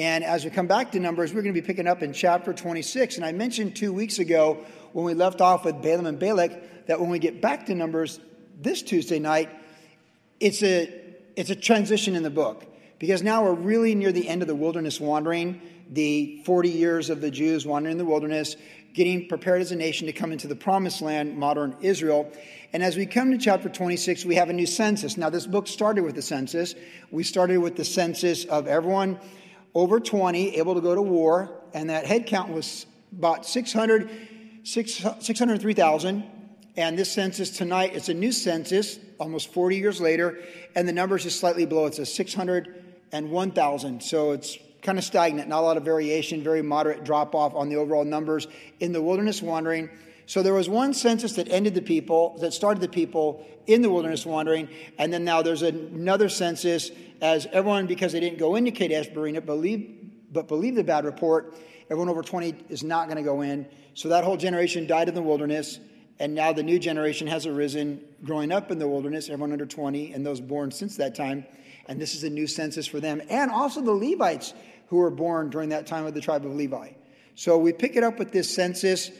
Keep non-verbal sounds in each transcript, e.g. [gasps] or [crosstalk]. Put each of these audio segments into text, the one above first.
And as we come back to Numbers, we're going to be picking up in chapter 26. And I mentioned two weeks ago when we left off with Balaam and Balak that when we get back to Numbers this Tuesday night, it's a, it's a transition in the book because now we're really near the end of the wilderness wandering, the 40 years of the Jews wandering in the wilderness, getting prepared as a nation to come into the promised land, modern Israel. And as we come to chapter 26, we have a new census. Now, this book started with the census. We started with the census of everyone over 20 able to go to war, and that head count was about 600, 603,000. And this census tonight, it's a new census, almost 40 years later, and the numbers is slightly below. It's a 601,000. So it's kind of stagnant, not a lot of variation, very moderate drop off on the overall numbers in the wilderness wandering. So there was one census that ended the people, that started the people in the wilderness wandering, and then now there's another census as everyone, because they didn't go into Kadesh Barnea, believe, but believe the bad report, everyone over 20 is not going to go in. So that whole generation died in the wilderness, and now the new generation has arisen, growing up in the wilderness, everyone under 20, and those born since that time. And this is a new census for them, and also the Levites who were born during that time of the tribe of Levi. So we pick it up with this census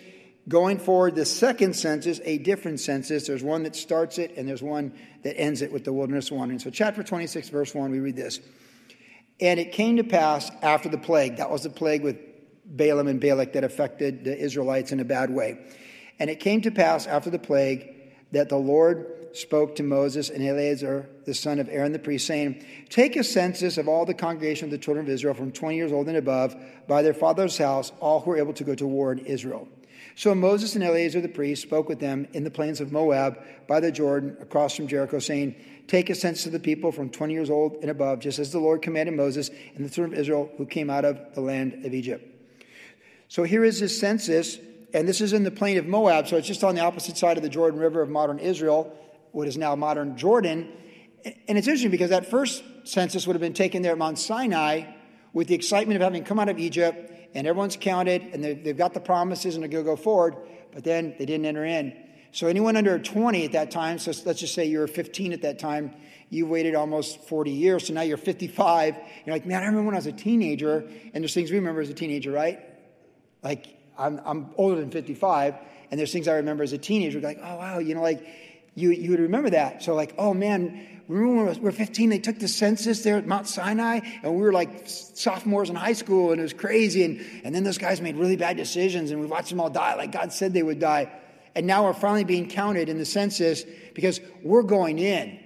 going forward, the second census, a different census. There's one that starts it, and there's one that ends it with the wilderness wandering. So, chapter 26, verse 1, we read this. And it came to pass after the plague, that was the plague with Balaam and Balak that affected the Israelites in a bad way. And it came to pass after the plague that the Lord spoke to Moses and Eleazar, the son of Aaron the priest, saying, Take a census of all the congregation of the children of Israel from 20 years old and above, by their father's house, all who are able to go to war in Israel. So Moses and Eleazar the priest spoke with them in the plains of Moab by the Jordan across from Jericho, saying, Take a census of the people from 20 years old and above, just as the Lord commanded Moses and the children of Israel who came out of the land of Egypt. So here is this census, and this is in the plain of Moab, so it's just on the opposite side of the Jordan River of modern Israel, what is now modern Jordan. And it's interesting because that first census would have been taken there at Mount Sinai with the excitement of having come out of Egypt and everyone's counted and they've got the promises and they're going to go forward, but then they didn't enter in. So anyone under 20 at that time, so let's just say you were 15 at that time, you waited almost 40 years, so now you're 55. You're like, man, I remember when I was a teenager, and there's things we remember as a teenager, right? Like, I'm, I'm older than 55, and there's things I remember as a teenager, like, oh, wow, you know, like, you, you would remember that. So, like, oh man, When we were 15, they took the census there at Mount Sinai, and we were like sophomores in high school, and it was crazy. And, and then those guys made really bad decisions, and we watched them all die like God said they would die. And now we're finally being counted in the census because we're going in.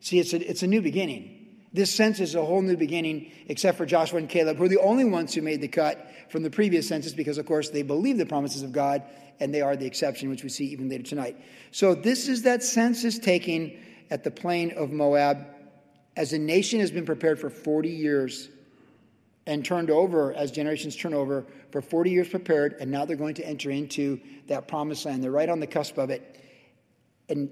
See, it's a, it's a new beginning. This census is a whole new beginning, except for Joshua and Caleb, who are the only ones who made the cut from the previous census because, of course, they believe the promises of God, and they are the exception, which we see even later tonight. So, this is that census taking at the plain of Moab as a nation has been prepared for 40 years and turned over as generations turn over for 40 years prepared and now they're going to enter into that promised land. They're right on the cusp of it. And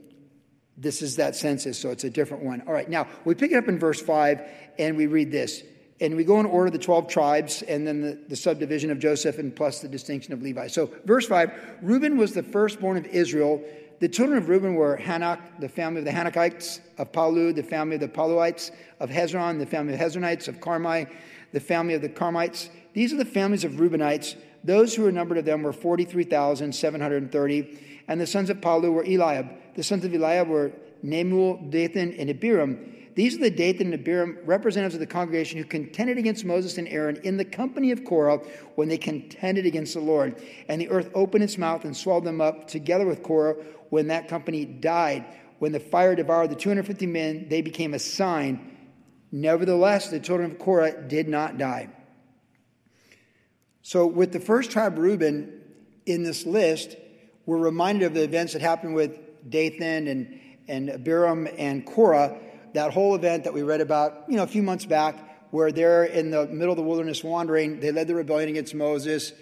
this is that census so it's a different one. All right now we pick it up in verse 5 and we read this. And we go in order the 12 tribes and then the, the subdivision of joseph and plus the distinction of levi. So verse 5 reuben was the firstborn of israel the children of Reuben were Hanok, the family of the Hanokites, of Palu, the family of the Paluites, of Hezron, the family of Hezronites, of Carmi, the family of the Carmites. These are the families of Reubenites. Those who were numbered of them were 43,730. And the sons of Palu were Eliab. The sons of Eliab were Nemuel, Dathan, and Abiram. These are the Dathan and Abiram, representatives of the congregation who contended against Moses and Aaron in the company of Korah when they contended against the Lord. And the earth opened its mouth and swallowed them up together with Korah when that company died. When the fire devoured the 250 men, they became a sign. Nevertheless, the children of Korah did not die. So, with the first tribe, Reuben, in this list, we're reminded of the events that happened with Dathan and, and Abiram and Korah, that whole event that we read about, you know, a few months back, where they're in the middle of the wilderness wandering. They led the rebellion against Moses.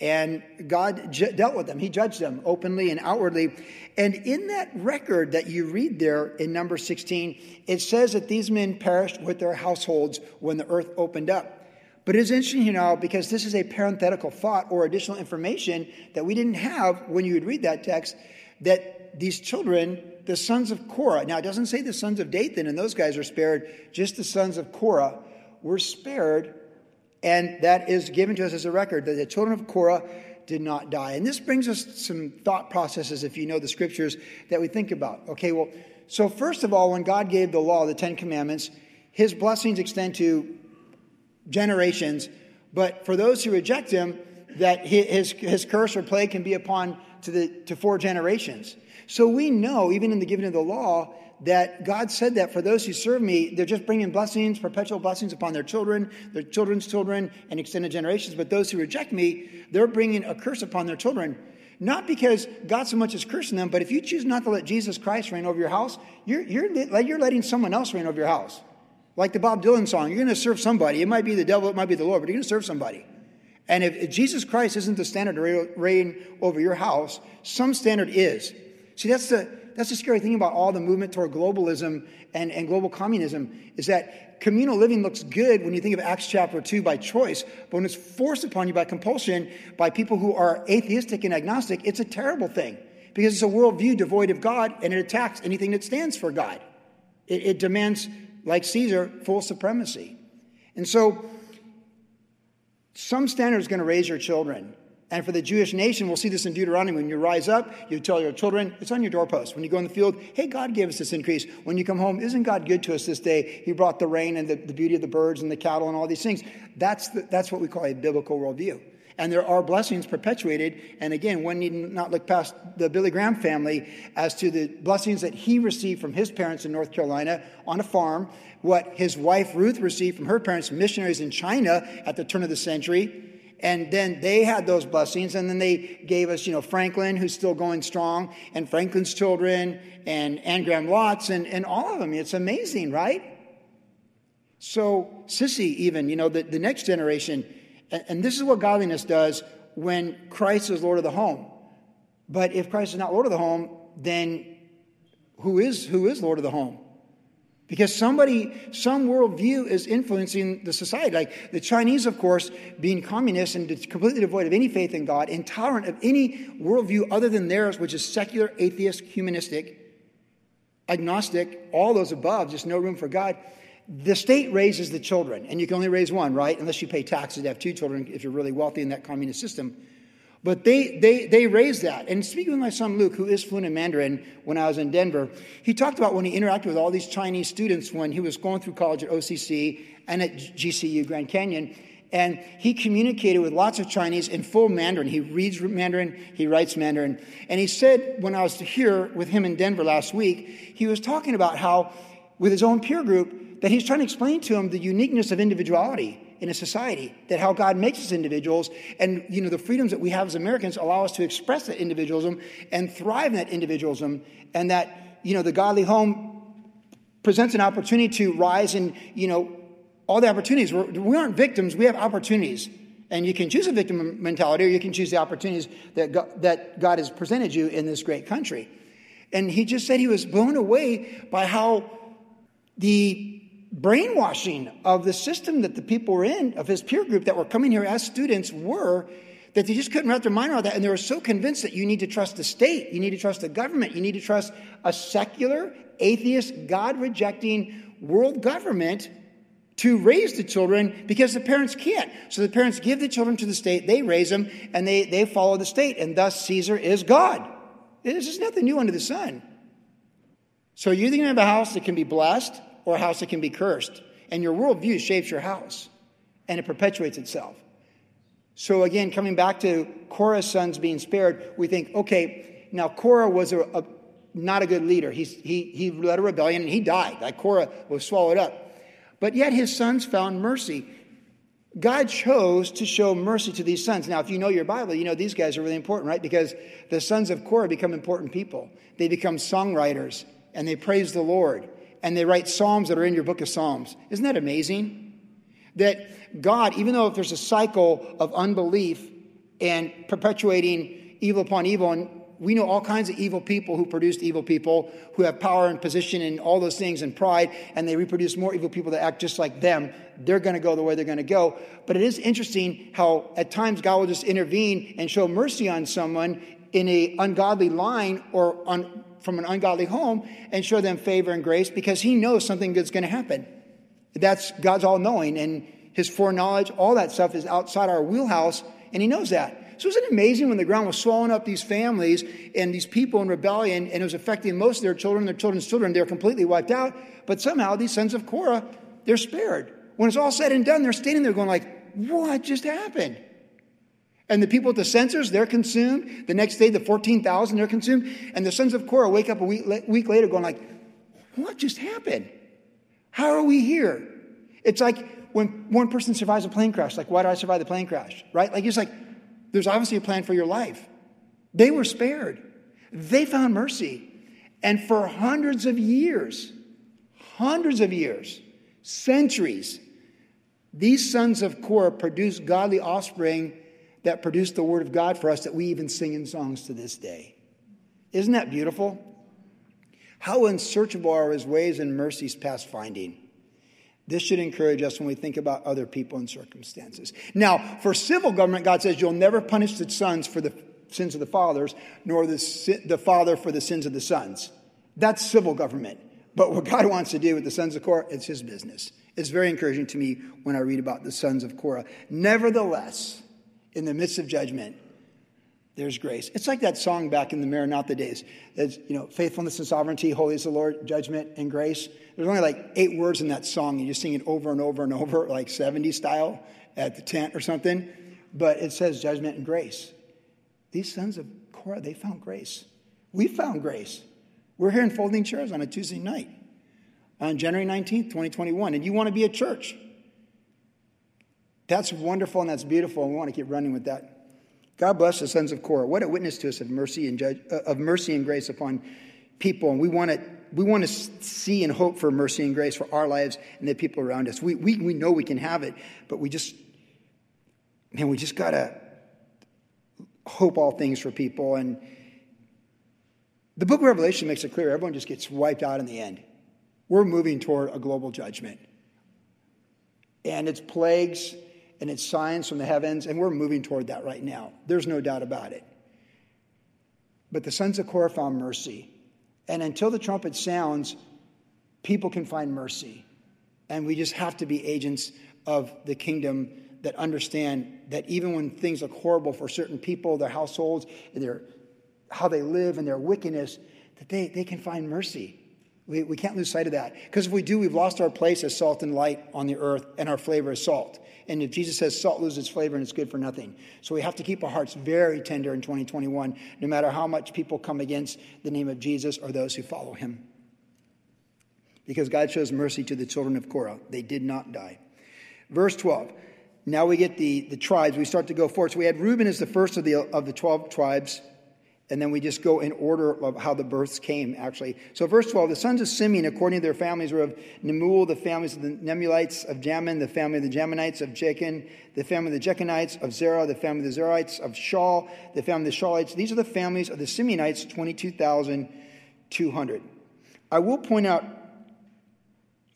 And God j- dealt with them. He judged them openly and outwardly. And in that record that you read there in number 16, it says that these men perished with their households when the earth opened up. But it's interesting, you know, because this is a parenthetical thought or additional information that we didn't have when you would read that text, that these children, the sons of Korah, now it doesn't say the sons of Dathan and those guys are spared, just the sons of Korah were spared And that is given to us as a record that the children of Korah did not die. And this brings us some thought processes, if you know the scriptures, that we think about. Okay, well, so first of all, when God gave the law, the Ten Commandments, his blessings extend to generations. But for those who reject him, that his, his curse or plague can be upon to, the, to four generations. So we know, even in the giving of the law, that God said that for those who serve me, they're just bringing blessings, perpetual blessings upon their children, their children's children, and extended generations. But those who reject me, they're bringing a curse upon their children. Not because God so much is cursing them, but if you choose not to let Jesus Christ reign over your house, you're, you're, you're letting someone else reign over your house. Like the Bob Dylan song, you're going to serve somebody. It might be the devil, it might be the Lord, but you're going to serve somebody. And if, if Jesus Christ isn't the standard to reign over your house, some standard is. See, that's the, that's the scary thing about all the movement toward globalism and, and global communism is that communal living looks good when you think of Acts chapter 2 by choice, but when it's forced upon you by compulsion by people who are atheistic and agnostic, it's a terrible thing because it's a worldview devoid of God and it attacks anything that stands for God. It, it demands, like Caesar, full supremacy. And so, some standard is going to raise your children. And for the Jewish nation, we'll see this in Deuteronomy. When you rise up, you tell your children, it's on your doorpost. When you go in the field, hey, God gave us this increase. When you come home, isn't God good to us this day? He brought the rain and the, the beauty of the birds and the cattle and all these things. That's, the, that's what we call a biblical worldview. And there are blessings perpetuated. And again, one need not look past the Billy Graham family as to the blessings that he received from his parents in North Carolina on a farm, what his wife Ruth received from her parents, missionaries in China at the turn of the century and then they had those blessings. And then they gave us, you know, Franklin, who's still going strong, and Franklin's children, and Anne Graham Lotz, and, and all of them. It's amazing, right? So, Cissie, even, you know, the, the next generation, and, and this is what godliness does when Christ is Lord of the home. But if Christ is not Lord of the home, then who is, who is Lord of the home? Because somebody, some worldview is influencing the society. Like the Chinese, of course, being communist and completely devoid of any faith in God, intolerant of any worldview other than theirs, which is secular, atheist, humanistic, agnostic, all those above, just no room for God. The state raises the children, and you can only raise one, right? Unless you pay taxes to have two children if you're really wealthy in that communist system. But they, they, they raised that. And speaking with my son Luke, who is fluent in Mandarin, when I was in Denver, he talked about when he interacted with all these Chinese students when he was going through college at OCC and at GCU, Grand Canyon. And he communicated with lots of Chinese in full Mandarin. He reads Mandarin, he writes Mandarin. And he said, when I was here with him in Denver last week, he was talking about how, with his own peer group, that he's trying to explain to him the uniqueness of individuality in a society that how god makes us individuals. And you know the freedoms that we have as americans allow us to express that individualism and thrive in that individualism and that you know the godly home presents an opportunity to rise in you know all the opportunities. We're, we aren't victims. We have opportunities. And you can choose a victim mentality or you can choose the opportunities that god, that god has presented you in this great country. And he just said he was blown away by how the brainwashing of the system that the people were in, of his peer group that were coming here as students, were that they just couldn't wrap their mind around that. And they were so convinced that you need to trust the state, you need to trust the government, you need to trust a secular, atheist, God rejecting world government to raise the children because the parents can't. So the parents give the children to the state, they raise them, and they, they follow the state. And thus Caesar is God. This is nothing new under the sun. So you're going to have a house that can be blessed or a house that can be cursed. And your worldview shapes your house and it perpetuates itself. So, again, coming back to Korah's sons being spared, we think, okay, now Korah was a, a not a good leader. He's, he, he led a rebellion and he died. Like Korah was swallowed up. But yet his sons found mercy. God chose to show mercy to these sons. Now, if you know your Bible, you know these guys are really important, right? Because the sons of Korah become important people. They become songwriters and they praise the Lord and they write Psalms that are in your book of Psalms. Isn't that amazing? That God, even though if there's a cycle of unbelief and perpetuating evil upon evil, and we know all kinds of evil people who produced evil people who have power and position and all those things and pride, and they reproduce more evil people that act just like them. They're going to go the way they're going to go. But it is interesting how at times God will just intervene and show mercy on someone in a ungodly line or on from an ungodly home and show them favor and grace because he knows something good's going to happen. That's God's all knowing and his foreknowledge, all that stuff is outside our wheelhouse, and he knows that. So isn't it amazing when the ground was swallowing up these families and these people in rebellion, and it was affecting most of their children, their children's children, they're completely wiped out. But somehow these sons of Korah, they're spared. When it's all said and done, they're standing there going like, what just happened? And the people at the censers, they're consumed. The next day, the 14,000, they're consumed. And the sons of Korah wake up a week, week later going like, what just happened? How are we here? It's like when one person survives a plane crash, like, why did I survive the plane crash? Right? Like, it's like, there's obviously a plan for your life. They were spared. They found mercy. And for hundreds of years, hundreds of years, centuries, these sons of Korah produced godly offspring that produced the word of God for us that we even sing in songs to this day. Isn't that beautiful? How unsearchable are his ways and mercies past finding. This should encourage us when we think about other people and circumstances. Now, for civil government, God says you'll never punish the sons for the sins of the fathers, nor the, the father for the sins of the sons. That's civil government. But what God [laughs] wants to do with the sons of Korah, it's his business. It's very encouraging to me when I read about the sons of Korah. Nevertheless, in the midst of judgment, there's grace. It's like that song back in the Maranatha days. That's, you know, faithfulness and sovereignty, holy is the Lord, judgment and grace. There's only like eight words in that song. You just sing it over and over and over, [laughs] like 70 style at the tent or something. But it says judgment and grace. These sons of Korah, they found grace. We found grace. We're here in folding chairs on a Tuesday night on January 19th, 2021, and you want to be a church. That's wonderful and that's beautiful, and we want to keep running with that. God bless the sons of Korah. What a witness to us of mercy and judge, uh, of mercy and grace upon people, and we want to we want to see and hope for mercy and grace for our lives and the people around us. We we we know we can have it, but we just man, we just gotta hope all things for people. And the book of Revelation makes it clear everyone just gets wiped out in the end. We're moving toward a global judgment. And it's plagues and it's signs from the heavens, and we're moving toward that right now. There's no doubt about it. But the sons of Korah found mercy. And until the trumpet sounds, people can find mercy. And we just have to be agents of the kingdom that understand that even when things look horrible for certain people, their households, and their, how they live, and their wickedness, that they, they can find mercy. We, we can't lose sight of that. Because if we do, we've lost our place as salt and light on the earth, and our flavor is salt. And if Jesus says salt loses flavor and it's good for nothing. So we have to keep our hearts very tender in 2021, no matter how much people come against the name of Jesus or those who follow him. Because God shows mercy to the children of Korah. They did not die. Verse 12. Now we get the, the tribes. We start to go forward. So we had Reuben as the first of the, of the 12 tribes. And then we just go in order of how the births came, actually. So, first of all, the sons of Simeon, according to their families, were of Nemuel, the families of the Nemulites, of Jamin, the family of the Jaminites, of Jachin, the family of the Jechonites, of Zerah, the family of the Zerites, of Shaul, the family of the Shaulites. These are the families of the Simeonites, 22,200. I will point out a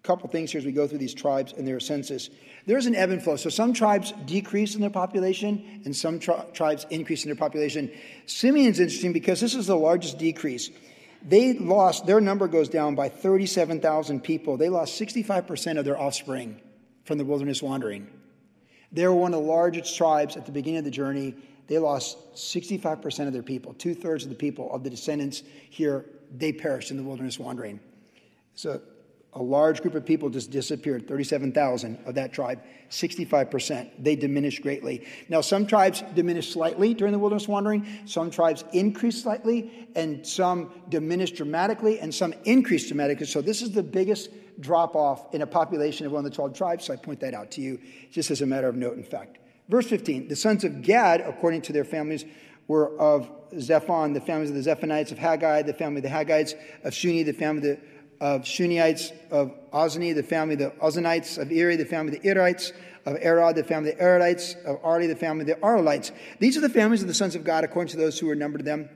couple things here as we go through these tribes and their census. There's an ebb and flow. So some tribes decrease in their population and some tri- tribes increase in their population. Simeon's interesting because this is the largest decrease. They lost, their number goes down by 37,000 people. They lost 65% of their offspring from the wilderness wandering. They were one of the largest tribes at the beginning of the journey. They lost 65% of their people. Two thirds of the people, of the descendants here, they perished in the wilderness wandering. So a large group of people just disappeared 37,000 of that tribe, 65%. They diminished greatly. Now, some tribes diminished slightly during the wilderness wandering, some tribes increased slightly, and some diminished dramatically, and some increased dramatically. So, this is the biggest drop off in a population of one of the 12 tribes. So, I point that out to you just as a matter of note and fact. Verse 15 The sons of Gad, according to their families, were of Zephon, the families of the Zephonites, of Haggai, the family of the Haggites, of Shuni, the family of the of Shuniites, of Ozni, the family of the Ozanites, of Eri, the family of the Irites, of Arad, the family of the Aradites, of Arli, the family of the Arlites. These are the families of the sons of Gad, according to those who were numbered to them,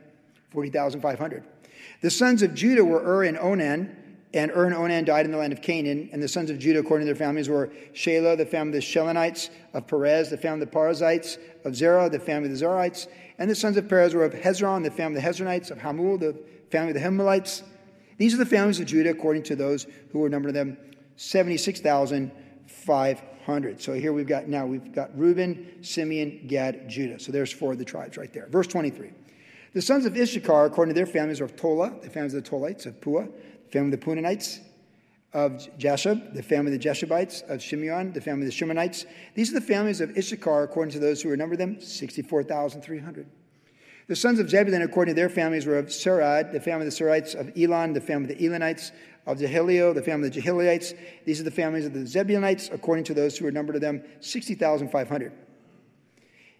40,500. The sons of Judah were Ur and Onan, and Ur and Onan died in the land of Canaan. And the sons of Judah, according to their families, were Shelah, the family of the Shelonites, of Perez, the family of the Perizzites, of Zerah, the family of the Zerites. And the sons of Perez were of Hezron, the family of the Hezronites, of Hamul, the family of the Hemelites, these are the families of Judah according to those who were numbered them 76,500. 500. So here we've got now we've got Reuben, Simeon, Gad, Judah. So there's four of the tribes right there. Verse 23. The sons of Issachar, according to their families, are of Tola, the families of the Tolites, of Pua, the family of the Punanites, of Jashub, the family of the Jeshubites, of Shimeon, the family of the Shimonites. These are the families of Issachar, according to those who remember them, 64,300. The sons of Zebulun, according to their families, were of Sarad, the family of the Sarites, of Elon, the family of the Elonites, of Jehalio, the family of the Jehilites. These are the families of the Zebulunites, according to those who were numbered of them, 60,500.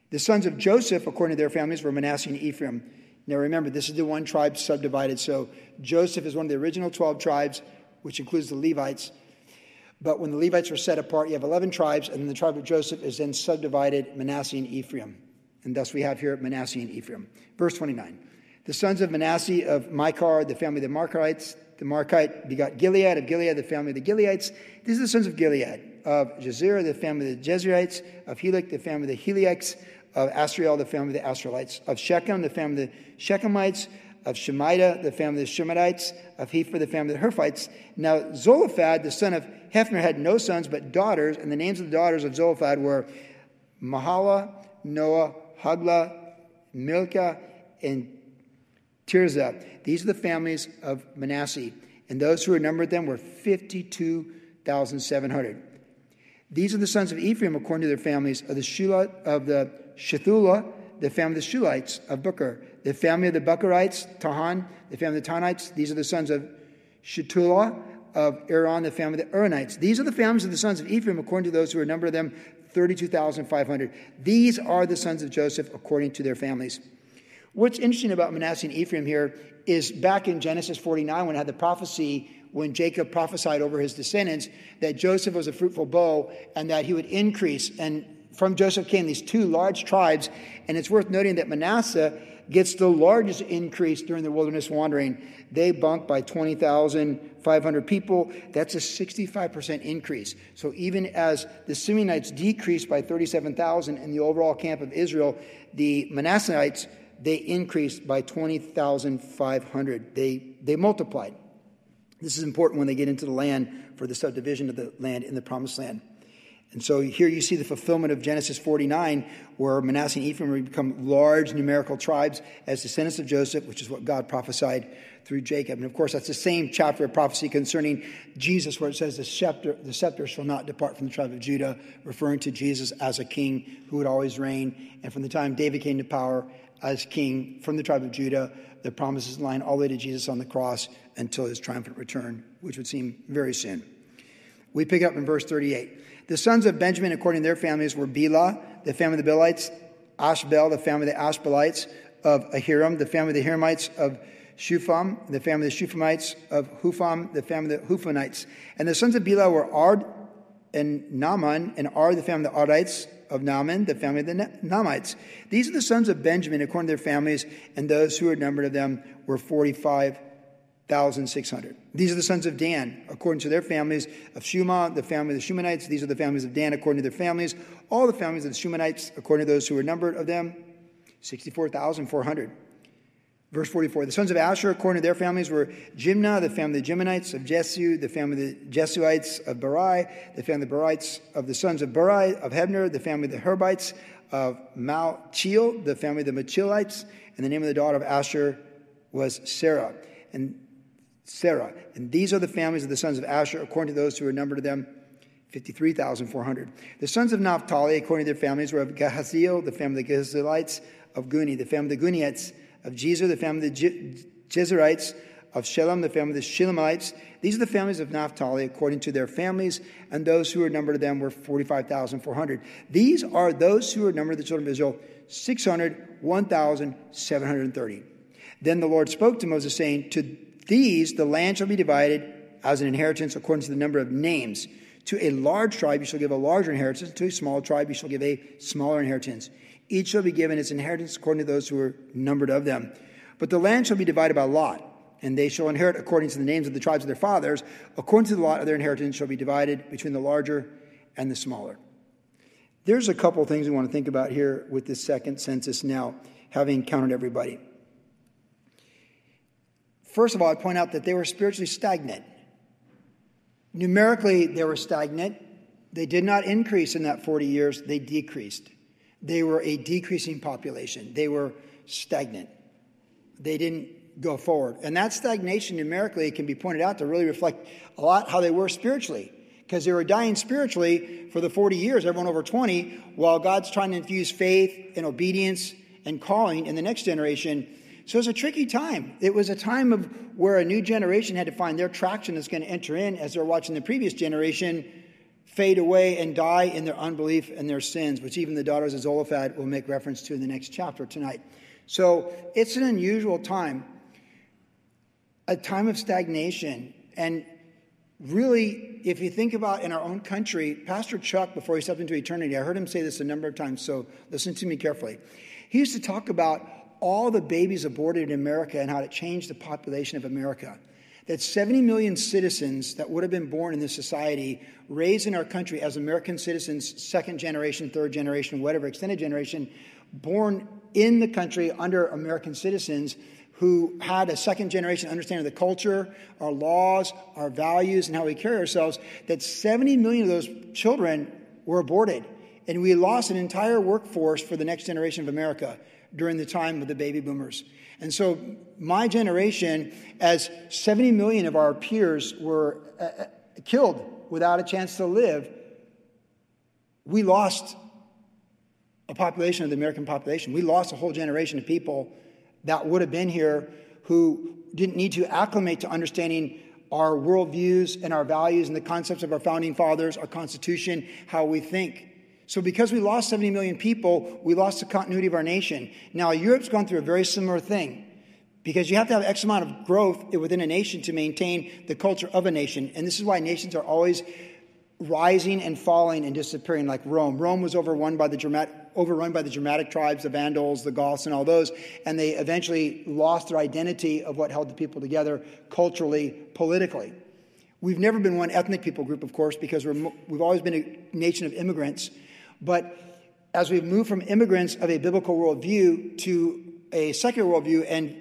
The sons of Joseph, according to their families, were Manasseh and Ephraim. Now remember, this is the one tribe subdivided. So Joseph is one of the original 12 tribes, which includes the Levites. But when the Levites were set apart, you have 11 tribes, and then the tribe of Joseph is then subdivided Manasseh and Ephraim. And thus we have here Manasseh and Ephraim. Verse 29. The sons of Manasseh of Machir, the family of the Markites, the Markite begot Gilead, of Gilead, the family of the Gileadites. These are the sons of Gilead. Of Jazer, the family of the Jezreelites. Of Helek, the family of the Helites. Of Asriel, the family of the Asrielites. Of Shechem, the family of the Shechemites. Of Shemida, the family of the Shemitites. Of Hepher, the family of the Herphites. Now, Zophad, the son of Hephner, had no sons but daughters, and the names of the daughters of Zophad were Mahala, Noah, Hagla, Milcah, and Tirzah. These are the families of Manasseh, and those who were numbered them were 52,700. These are the sons of Ephraim according to their families of the Shula, of the Shethula, the family of the Shulites of Booker, the family of the Buckerites, Tahan, the family of the Tanites. These are the sons of Shethula of Aaron, the family of the Uranites. These are the families of the sons of Ephraim according to those who are numbered of them, 32,500. These are the sons of Joseph according to their families. What's interesting about Manasseh and Ephraim here is back in Genesis 49, when I had the prophecy, when Jacob prophesied over his descendants, that Joseph was a fruitful bough and that he would increase. And from Joseph came these two large tribes. And it's worth noting that Manasseh gets the largest increase during the wilderness wandering. They bunk by 20,500 people. That's a 65% increase. So even as the Simeonites decreased by 37,000 in the overall camp of Israel, the Manasseites they increased by 20,500. They, they multiplied. This is important when they get into the land for the subdivision of the land in the promised land. And so here you see the fulfillment of Genesis 49, where Manasseh and Ephraim become large numerical tribes as descendants of Joseph, which is what God prophesied through Jacob. And of course, that's the same chapter of prophecy concerning Jesus, where it says the scepter, the scepter shall not depart from the tribe of Judah, referring to Jesus as a king who would always reign. And from the time David came to power as king from the tribe of Judah. The promises line all the way to Jesus on the cross until his triumphant return, which would seem very soon. We pick up in verse 38. The sons of Benjamin, according to their families, were Bela, the family of the Bilites, Ashbel, the family of the Ashbelites, of Ahiram, the family of the Hiramites, of Shupham, the family of the Shuphamites, of Hupham, the family of the Huphanites. And the sons of Bela were Ard and Naaman, and Ard, the family of the Ardites, of Naaman, the family of the Naamites. These are the sons of Benjamin according to their families, and those who were numbered of them were 45,600. These are the sons of Dan according to their families, of Shuma, the family of the Shumanites. These are the families of Dan according to their families. All the families of the Shumanites according to those who were numbered of them, 64,400. Verse 44 The sons of Asher, according to their families, were Jimnah, the family of the Jimonites, of Jesu, the family of the Jesuites, of Barai, the family of the Barites, of the sons of Barai, of Hebner, the family of the Herbites, of Malchiel, the family of the Machilites, and the name of the daughter of Asher was Sarah. And Sarah. And these are the families of the sons of Asher, according to those who were numbered of them, 53,400. The sons of Naphtali, according to their families, were of Gehaziel, the family of the Gehazielites, of Guni, the family of the Gunites, of Jezer, the family of the Jezerites, of Shalem, the family of the Shelemites. These are the families of Naphtali according to their families, and those who were numbered of them were 45,400. These are those who were numbered of the children of Israel, 600, 1,730. Then the Lord spoke to Moses, saying, To these the land shall be divided as an inheritance according to the number of names. To a large tribe you shall give a larger inheritance, to a small tribe you shall give a smaller inheritance. Each shall be given its inheritance according to those who are numbered of them. But the land shall be divided by lot, and they shall inherit according to the names of the tribes of their fathers. According to the lot of their inheritance shall be divided between the larger and the smaller. There's a couple things we want to think about here with this second census now, having counted everybody. First of all, I point out that they were spiritually stagnant. Numerically, they were stagnant. They did not increase in that 40 years, they decreased. They were a decreasing population, they were stagnant. They didn't go forward. And that stagnation numerically can be pointed out to really reflect a lot how they were spiritually. Because they were dying spiritually for the 40 years, everyone over 20, while God's trying to infuse faith and obedience and calling in the next generation. So it was a tricky time. It was a time of where a new generation had to find their traction that's going to enter in as they're watching the previous generation fade away and die in their unbelief and their sins, which even the daughters of Zelophehad will make reference to in the next chapter tonight. So it's an unusual time, a time of stagnation. And really, if you think about in our own country, Pastor Chuck, before he stepped into eternity, I heard him say this a number of times, so listen to me carefully. He used to talk about all the babies aborted in America and how it changed the population of America. That 70 million citizens that would have been born in this society, raised in our country as American citizens, second generation, third generation, whatever, extended generation, born in the country under American citizens who had a second generation understanding of the culture, our laws, our values, and how we carry ourselves, that 70 million of those children were aborted. And we lost an entire workforce for the next generation of America during the time of the baby boomers. And so, my generation, as 70 million of our peers were uh, uh killed without a chance to live, we lost a population of the American population. We lost a whole generation of people that would have been here who didn't need to acclimate to understanding our worldviews and our values and the concepts of our founding fathers, our Constitution, how we think. So, because we lost 70 million people, we lost the continuity of our nation. Now, Europe's gone through a very similar thing because you have to have X amount of growth within a nation to maintain the culture of a nation. And this is why nations are always rising and falling and disappearing, like Rome. Rome was overrun by the Germanic, overrun by the tribes, the Vandals, the Goths, and all those, and they eventually lost their identity of what held the people together culturally, politically. We've never been one ethnic people group, of course, because we have always been a nation of immigrants. But as we've moved from immigrants of a biblical worldview to a secular worldview and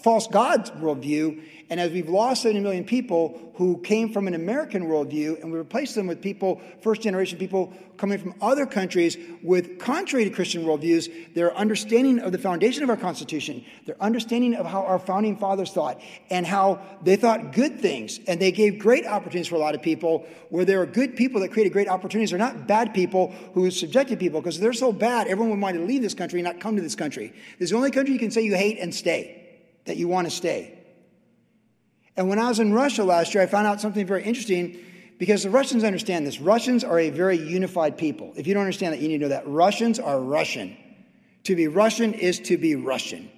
false God's worldview, and as we've lost 70 million people who came from an American worldview, and we replaced them with people, first generation people coming from other countries with contrary to Christian worldviews, their understanding of the foundation of our Constitution, their understanding of how our founding fathers thought, and how they thought good things, and they gave great opportunities for a lot of people, where there are good people that created great opportunities. They're not bad people who subjected people, because they're so bad, everyone would want to leave this country and not come to this country. This is the only country you can say you hate and stay, that you want to stay. And when I was in Russia last year, I found out something very interesting because the Russians understand this. Russians are a very unified people. If you don't understand that, you need to know that. Russians are Russian. To be Russian is to be Russian,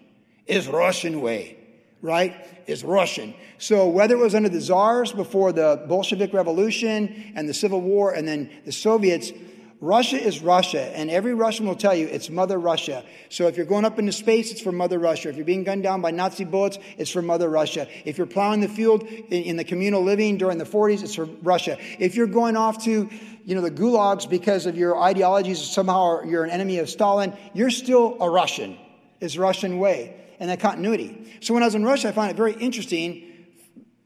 is Russian way, right? Is Russian. So whether it was under the czars before the Bolshevik Revolution and the Civil War and then the Soviets, Russia is Russia, and every Russian will tell you it's Mother Russia. So if you're going up into space, it's for Mother Russia. If you're being gunned down by Nazi bullets, it's for Mother Russia. If you're plowing the field in, in the communal living during the 40s, it's for Russia. If you're going off to you know, the gulags because of your ideologies, somehow you're an enemy of Stalin, you're still a Russian. It's Russian way and that continuity. So when I was in Russia, I found it very interesting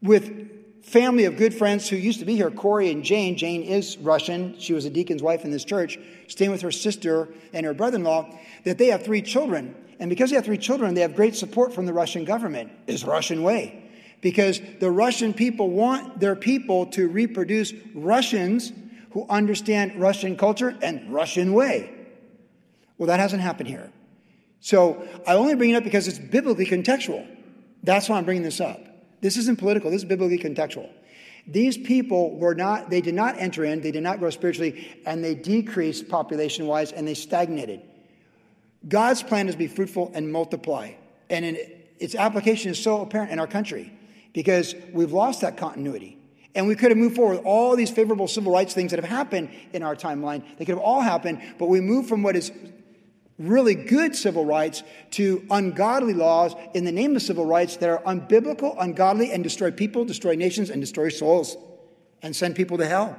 with family of good friends who used to be here, Corey and Jane. Jane is Russian. She was a deacon's wife in this church, staying with her sister and her brother in law, that they have three children. And because they have three children, they have great support from the Russian government. Is Russian way. Because the Russian people want their people to reproduce Russians who understand Russian culture and Russian way. Well, that hasn't happened here. So I only bring it up because it's biblically contextual. That's why I'm bringing this up. This isn't political, this is biblically contextual. These people were not, they did not enter in, they did not grow spiritually, and they decreased population wise and they stagnated. God's plan is to be fruitful and multiply. And in, its application is so apparent in our country because we've lost that continuity. And we could have moved forward with all these favorable civil rights things that have happened in our timeline. They could have all happened, but we moved from what is really good civil rights to ungodly laws in the name of civil rights that are unbiblical, ungodly, and destroy people, destroy nations, and destroy souls, and send people to hell.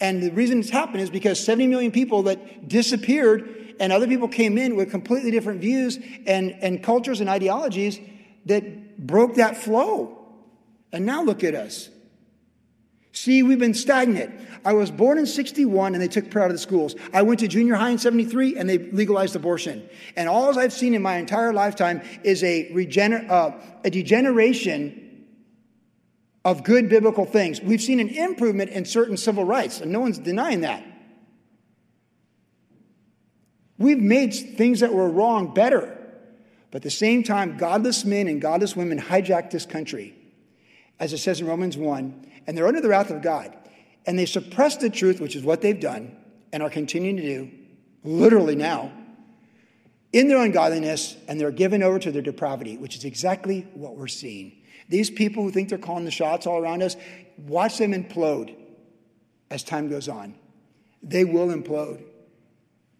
And the reason it's happened is because 70 million people that disappeared and other people came in with completely different views and, and cultures and ideologies that broke that flow. And now look at us. See, we've been stagnant. I was born in 61 and they took prayer out of the schools. I went to junior high in 73 and they legalized abortion. And all I've seen in my entire lifetime is a, regener- uh, a degeneration of good biblical things. We've seen an improvement in certain civil rights, and no one's denying that. We've made things that were wrong better. But at the same time, godless men and godless women hijacked this country, as it says in Romans 1, and they're under the wrath of God. And they suppress the truth, which is what they've done and are continuing to do, literally now, in their ungodliness, and they're given over to their depravity, which is exactly what we're seeing. These people who think they're calling the shots all around us, watch them implode as time goes on. They will implode.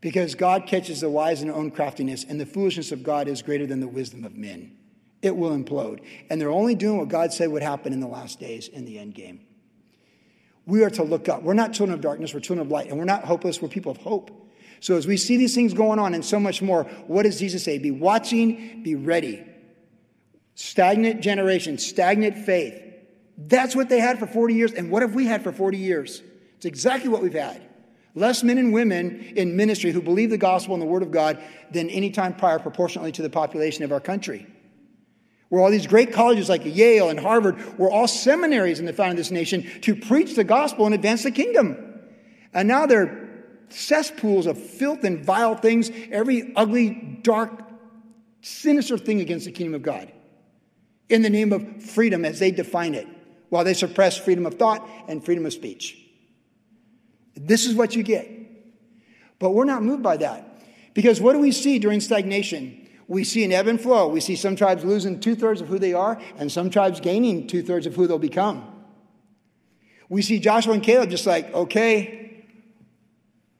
Because God catches the wise in their own craftiness, and the foolishness of God is greater than the wisdom of men. It will implode. And they're only doing what God said would happen in the last days in the end game. We are to look up. We're not children of darkness, we're children of light. And we're not hopeless, we're people of hope. So as we see these things going on and so much more, what does Jesus say? Be watching, be ready. Stagnant generation, stagnant faith. That's what they had for 40 years. And what have we had for 40 years? It's exactly what we've had. Less men and women in ministry who believe the gospel and the word of God than any time prior, proportionately to the population of our country. Where all these great colleges like Yale and Harvard were all seminaries in the founding of this nation to preach the gospel and advance the kingdom. And now they're cesspools of filth and vile things, every ugly, dark, sinister thing against the kingdom of God in the name of freedom as they define it, while they suppress freedom of thought and freedom of speech. This is what you get. But we're not moved by that. Because what do we see during stagnation? We see an ebb and flow. We see some tribes losing two thirds of who they are, and some tribes gaining two thirds of who they'll become. We see Joshua and Caleb just like, okay,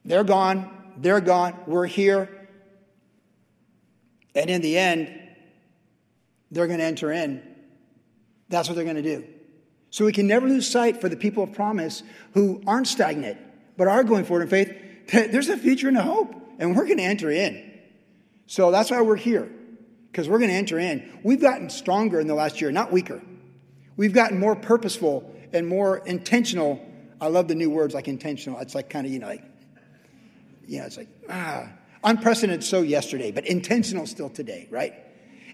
they're gone, they're gone, we're here. And in the end, they're going to enter in. That's what they're going to do. So we can never lose sight for the people of promise who aren't stagnant, but are going forward in faith. That [laughs] there's a future and a hope, and we're going to enter in. So that's why we're here, because we're going to enter in. We've gotten stronger in the last year, not weaker. We've gotten more purposeful and more intentional. I love the new words like intentional. It's like kind of, you know, like, know, it's like, ah, unprecedented so yesterday, but intentional still today, right?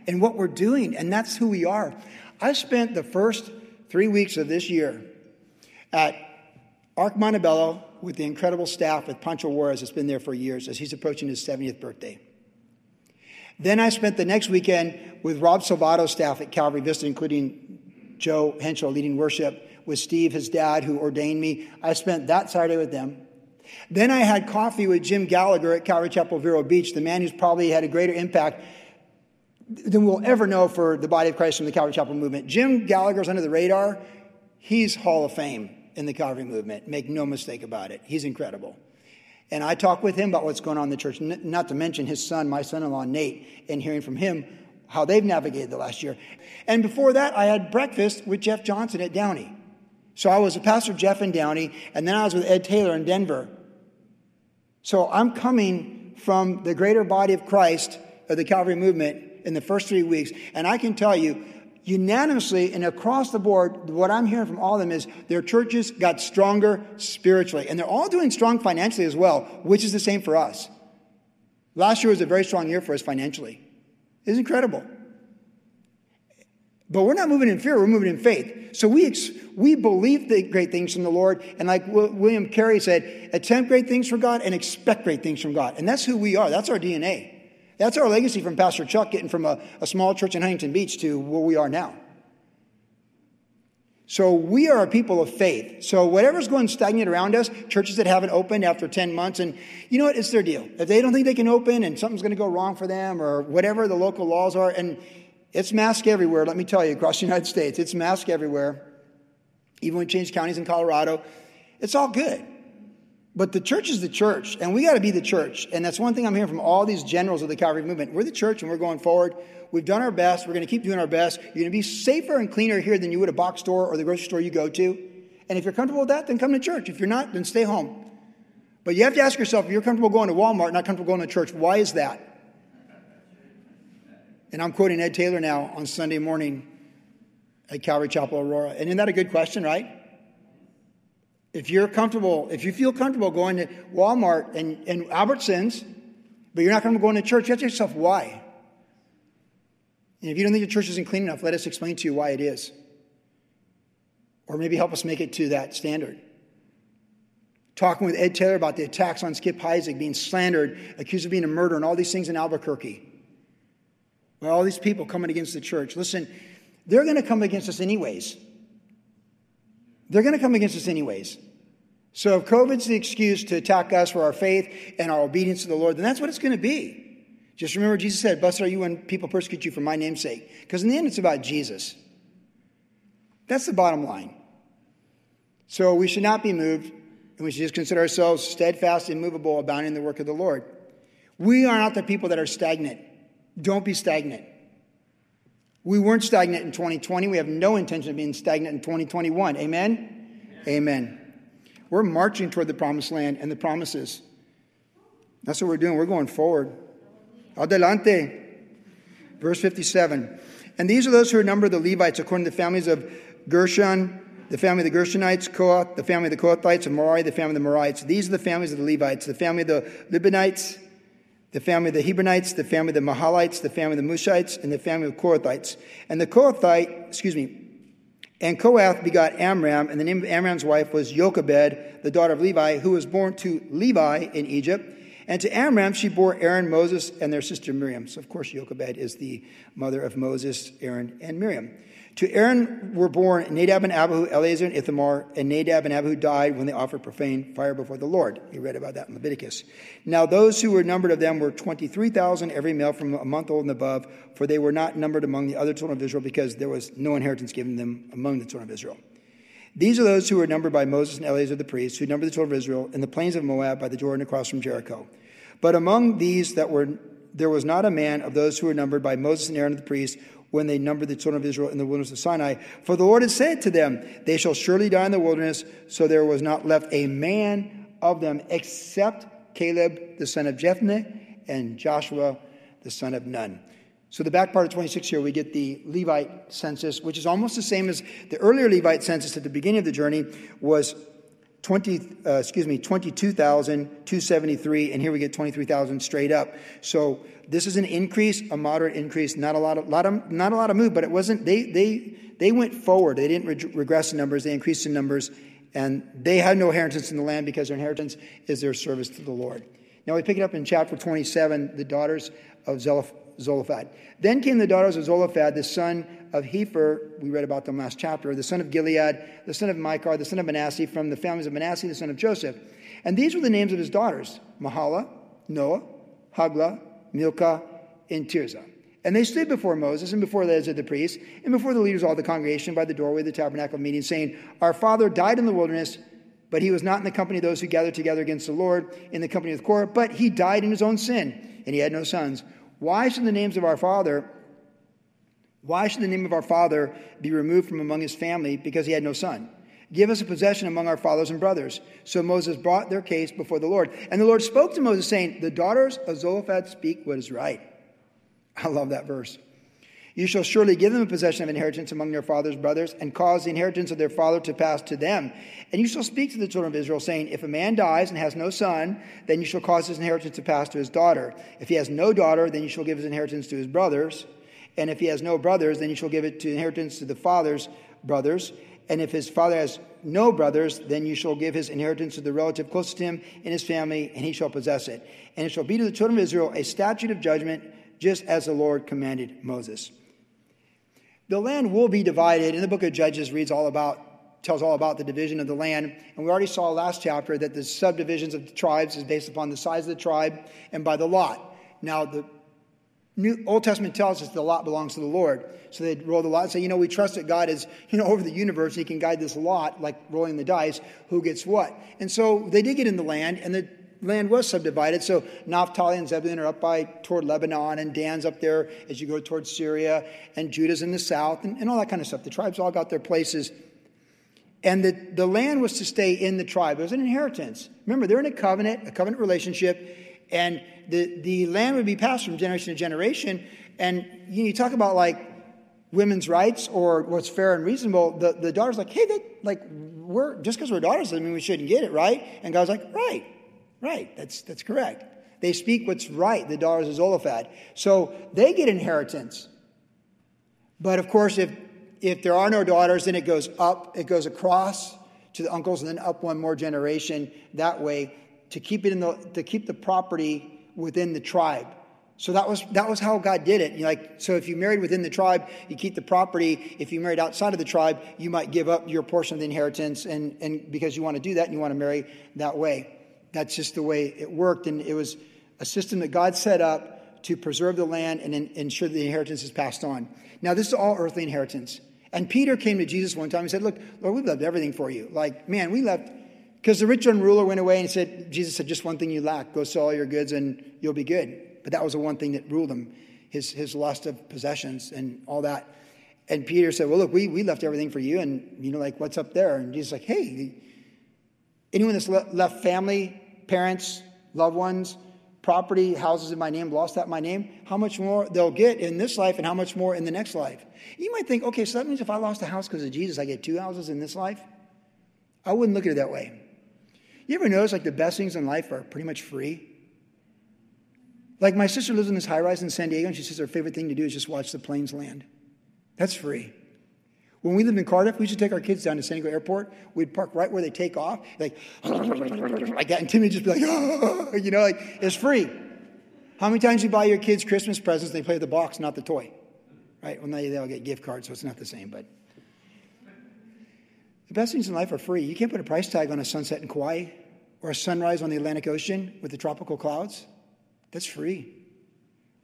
and what we're doing, and that's who we are. I spent the first three weeks of this year at Arc Montebello with the incredible staff with Pancho Juarez that's been there for years as he's approaching his 70th birthday. Then I spent the next weekend with Rob Salvato's staff at Calvary Vista, including Joe Henschel leading worship, with Steve, his dad, who ordained me. I spent that Saturday with them. Then I had coffee with Jim Gallagher at Calvary Chapel Vero Beach, the man who's probably had a greater impact than we'll ever know for the body of Christ from the Calvary Chapel movement. Jim Gallagher's under the radar. He's Hall of Fame in the Calvary movement. Make no mistake about it. He's incredible. And I talk with him about what's going on in the church, not to mention his son, my son in law, Nate, and hearing from him how they've navigated the last year. And before that, I had breakfast with Jeff Johnson at Downey. So I was a pastor Jeff in Downey, and then I was with Ed Taylor in Denver. So I'm coming from the greater body of Christ of the Calvary movement in the first three weeks. And I can tell you, unanimously and across the board, what I'm hearing from all of them is their churches got stronger spiritually. And they're all doing strong financially as well, which is the same for us. Last year was a very strong year for us financially. It's incredible. But we're not moving in fear, we're moving in faith. So we, ex- we believe the great things from the Lord. And like William Carey said, attempt great things from God and expect great things from God. And that's who we are, that's our DNA. That's our legacy from Pastor Chuck, getting from a, a small church in Huntington Beach to where we are now. So we are a people of faith. So whatever's going stagnant around us, churches that haven't opened after 10 months, and you know what? It's their deal. If they don't think they can open and something's going to go wrong for them or whatever the local laws are, and it's mask everywhere, let me tell you, across the United States, it's mask everywhere. Even when we change counties in Colorado, it's all good. But the church is the church, and we got to be the church. And that's one thing I'm hearing from all these generals of the Calvary movement. We're the church, and we're going forward. We've done our best. We're going to keep doing our best. You're going to be safer and cleaner here than you would a box store or the grocery store you go to. And if you're comfortable with that, then come to church. If you're not, then stay home. But you have to ask yourself if you're comfortable going to Walmart, not comfortable going to church, why is that? And I'm quoting Ed Taylor now on Sunday morning at Calvary Chapel Aurora. And isn't that a good question, right? If you're comfortable, if you feel comfortable going to Walmart and, and Albertsons, but you're not going to go into church, you ask yourself why. And if you don't think your church isn't clean enough, let us explain to you why it is. Or maybe help us make it to that standard. Talking with Ed Taylor about the attacks on Skip Heitzig being slandered, accused of being a murderer, and all these things in Albuquerque. Well, all these people coming against the church. Listen, they're going to come against us anyways. They're going to come against us anyways. So if COVID's the excuse to attack us for our faith and our obedience to the Lord, then that's what it's going to be. Just remember, Jesus said, Blessed are you when people persecute you for my name's sake. Because in the end, it's about Jesus. That's the bottom line. So we should not be moved, and we should just consider ourselves steadfast, and immovable, abounding in the work of the Lord. We are not the people that are stagnant. Don't be stagnant. We weren't stagnant in 2020. We have no intention of being stagnant in 2021. Amen? Amen. Amen. We're marching toward the promised land and the promises. That's what we're doing. We're going forward. Adelante. Verse 57. And these are those who are numbered the Levites according to the families of Gershon, the family of the Gershonites, Kohath, the family of the Kohathites, and Merari, the family of the Merarites. These are the families of the Levites, the family of the Libanites, the family of the Hebronites, the family of the Mahalites, the family of the Mushites, and the family of Korathites. And the Kohathite, excuse me, and Kohath begot Amram, and the name of Amram's wife was Jochebed, the daughter of Levi, who was born to Levi in Egypt. And to Amram she bore Aaron, Moses, and their sister Miriam. So, of course, Jochebed is the mother of Moses, Aaron, and Miriam. To Aaron were born Nadab and Abihu, Eleazar and Ithamar, and Nadab and Abihu died when they offered profane fire before the Lord. You read about that in Leviticus. Now those who were numbered of them were 23,000, every male from a month old and above, for they were not numbered among the other children of Israel because there was no inheritance given them among the children of Israel. These are those who were numbered by Moses and Eleazar the priests, who numbered the children of Israel in the plains of Moab by the Jordan across from Jericho. But among these that were there was not a man of those who were numbered by Moses and Aaron the priests when they numbered the children of Israel in the wilderness of Sinai. For the Lord had said to them, They shall surely die in the wilderness, so there was not left a man of them except Caleb the son of Jephunneh and Joshua the son of Nun. So the back part of 26 here, we get the Levite census, which is almost the same as the earlier Levite census at the beginning of the journey was 20, uh, excuse me, 22,273, and here we get 23,000 straight up. So this is an increase, a moderate increase, not a lot of, lot of not a lot of move, but it wasn't, they, they, they went forward. They didn't re- regress in numbers, they increased in numbers, and they had no inheritance in the land because their inheritance is their service to the Lord. Now we pick it up in chapter 27, the daughters of Zelophehad. Then came the daughters of Zelophehad, the son of Hepher, we read about them last chapter, the son of Gilead, the son of Machir, the son of Manasseh, from the families of Manasseh, the son of Joseph. And these were the names of his daughters Mahala, Noah, Hoglah, Milcah, and Tirzah. And they stood before Moses and before Eleazar the priest and before the leaders of all the congregation by the doorway of the tabernacle of meeting, saying, Our father died in the wilderness, but he was not in the company of those who gathered together against the Lord in the company of the Korah, but he died in his own sin, and he had no sons. Why should the names of our father, why should the name of our father be removed from among his family because he had no son? Give us a possession among our fathers and brothers. So Moses brought their case before the Lord. And the Lord spoke to Moses, saying, The daughters of Zelophehad speak what is right. I love that verse. You shall surely give them a possession of inheritance among their father's brothers, and cause the inheritance of their father to pass to them. And you shall speak to the children of Israel, saying, If a man dies and has no son, then you shall cause his inheritance to pass to his daughter. If he has no daughter, then you shall give his inheritance to his brothers. And if he has no brothers, then you shall give it to inheritance to the father's brothers. And if his father has no brothers, then you shall give his inheritance to the relative closest to him in his family, and he shall possess it. And it shall be to the children of Israel a statute of judgment, just as the Lord commanded Moses. The land will be divided. And the book of Judges reads all about, tells all about the division of the land. And we already saw last chapter that the subdivisions of the tribes is based upon the size of the tribe and by the lot. Now, the New Old Testament tells us the lot belongs to the Lord. So they roll the lot and say, you know, we trust that God is, you know, over the universe. He can guide this lot, like rolling the dice, who gets what. And so they did get in the land, and the land was subdivided. So Naphtali and Zebulun are up by toward Lebanon, and Dan's up there as you go towards Syria, and Judah's in the south, and, and all that kind of stuff. The tribes all got their places. And the, the land was to stay in the tribe. It was an inheritance. Remember, they're in a covenant, a covenant relationship and the, the land would be passed from generation to generation. And you, know, you talk about like women's rights or what's fair and reasonable, the, the daughter's like, hey, they, like, we're, just because we're daughters doesn't mean we shouldn't get it, right? And God's like, right, right, that's, that's correct. They speak what's right, the daughters of Zelophehad. So they get inheritance. But of course, if, if there are no daughters, then it goes up, it goes across to the uncles and then up one more generation that way to keep it in the, to keep the property within the tribe. So that was that was how God did it. You like so if you married within the tribe, you keep the property. If you married outside of the tribe, you might give up your portion of the inheritance and, and because you want to do that and you want to marry that way. That's just the way it worked. And it was a system that God set up to preserve the land and ensure the inheritance is passed on. Now, this is all earthly inheritance. And Peter came to Jesus one time and said, Look, Lord, we've left everything for you. Like, man, we left because the rich young ruler went away and said, Jesus said, just one thing you lack. Go sell all your goods and you'll be good. But that was the one thing that ruled him his, his lust of possessions and all that. And Peter said, Well, look, we, we left everything for you. And, you know, like, what's up there? And Jesus like, Hey, anyone that's left family, parents, loved ones, property, houses in my name, lost that in my name, how much more they'll get in this life and how much more in the next life. You might think, okay, so that means if I lost a house because of Jesus, I get two houses in this life? I wouldn't look at it that way. You ever notice like the best things in life are pretty much free? Like my sister lives in this high rise in San Diego, and she says her favorite thing to do is just watch the planes land. That's free. When we lived in Cardiff, we used to take our kids down to San Diego Airport. We'd park right where they take off, like [laughs] like that, and Timmy would just be like, oh, [laughs] you know, like it's free. How many times you buy your kids Christmas presents they play with the box, not the toy? Right? Well, now they'll get gift cards, so it's not the same, but the best things in life are free. You can't put a price tag on a sunset in Kauai or a sunrise on the Atlantic Ocean with the tropical clouds. That's free.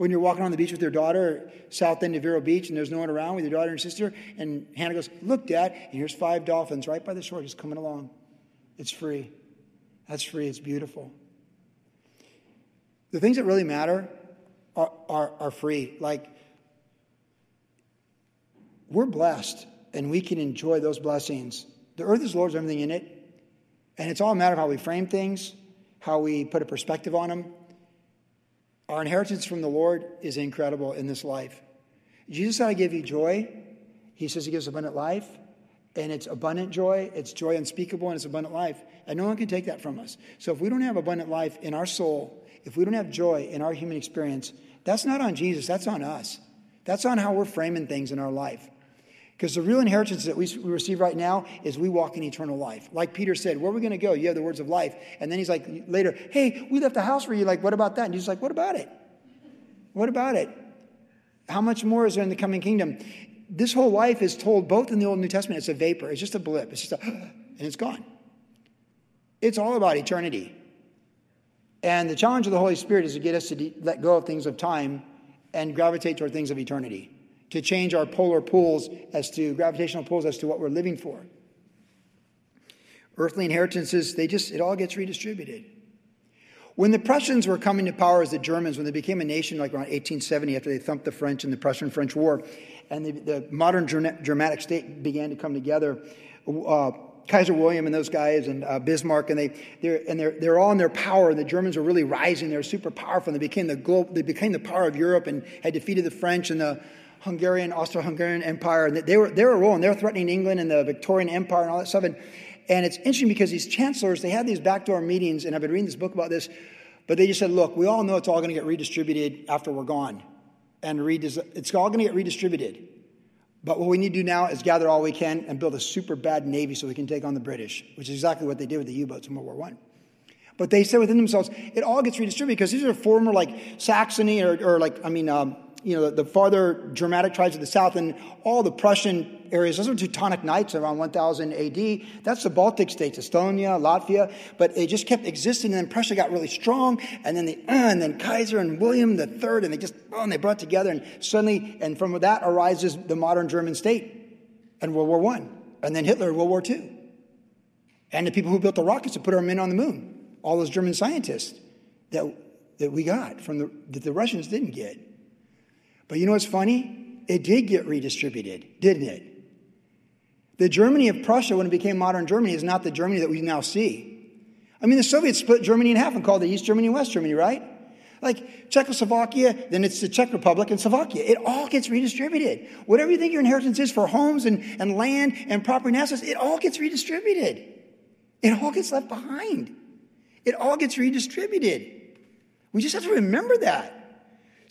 When you're walking on the beach with your daughter, south end of Vero Beach, and there's no one around with your daughter and sister, and Hannah goes, Look, Dad, and here's five dolphins right by the shore just coming along. It's free. That's free. It's beautiful. The things that really matter are, are, are free. Like, we're blessed, and we can enjoy those blessings. The earth is Lord's, everything in it. And it's all a matter of how we frame things, how we put a perspective on them. Our inheritance from the Lord is incredible in this life. Jesus said, I give you joy. He says he gives abundant life, and it's abundant joy, it's joy unspeakable, and it's abundant life. And no one can take that from us. So if we don't have abundant life in our soul, if we don't have joy in our human experience, that's not on Jesus, that's on us. That's on how we're framing things in our life. Because the real inheritance that we, receive right now is we walk in eternal life. Like Peter said, where are we going to go? You have the words of life. And then he's like, later, hey, we left a house for you. Like, what about that? And he's like, what about it? What about it? How much more is there in the coming kingdom? This whole life is told both in the Old and New Testament, it's a vapor. It's just a blip. It's just a, [gasps] and it's gone. It's all about eternity. And the challenge of the Holy Spirit is to get us to de- let go of things of time and gravitate toward things of eternity to change our polar pools as to gravitational pulls as to what we're living for. Earthly inheritances, they just, it all gets redistributed. When the Prussians were coming to power as the Germans, when they became a nation like around 1870 after they thumped the French in the Prussian French War, and the, the modern Germanic state began to come together, uh, Kaiser William and those guys and uh, Bismarck, and they they're and they're they're all in their power. And the Germans were really rising; they're super powerful. And they became the globe, they became the power of Europe and had defeated the French and the Hungarian, Austro-Hungarian Empire. And they were, they were rolling. They were threatening England and the Victorian Empire and all that stuff. And, and it's interesting because these chancellors, they had these backdoor meetings, and I've been reading this book about this, but they just said, look, we all know it's all going to get redistributed after we're gone. And it's all going to get redistributed. But what we need to do now is gather all we can and build a super bad navy so we can take on the British, which is exactly what they did with the U-boats in World War I. But they said within themselves, it all gets redistributed because these are former like Saxony or, or like, I mean, um, you know, the, farther Germanic tribes of the south and all the Prussian areas. Those are Teutonic Knights around 1000 AD. That's the Baltic states, Estonia, Latvia. But it just kept existing, and then Prussia got really strong, and then the, uh, [clears throat] and then Kaiser and William the Third, and they just, oh, and they brought together, and suddenly, and from that arises the modern German state and World War One, and then Hitler, World War Two, and the people who built the rockets to put our men on the moon, all those German scientists that that we got from the that the Russians didn't get. But you know what's funny? It did get redistributed, didn't it? The Germany of Prussia, when it became modern Germany, is not the Germany that we now see. I mean, the Soviets split Germany in half and called it East Germany and West Germany, right? Like Czechoslovakia, then it's the Czech Republic and Slovakia. It all gets redistributed. Whatever you think your inheritance is for homes and, and land and property and assets, it all gets redistributed. It all gets left behind. It all gets redistributed. We just have to remember that.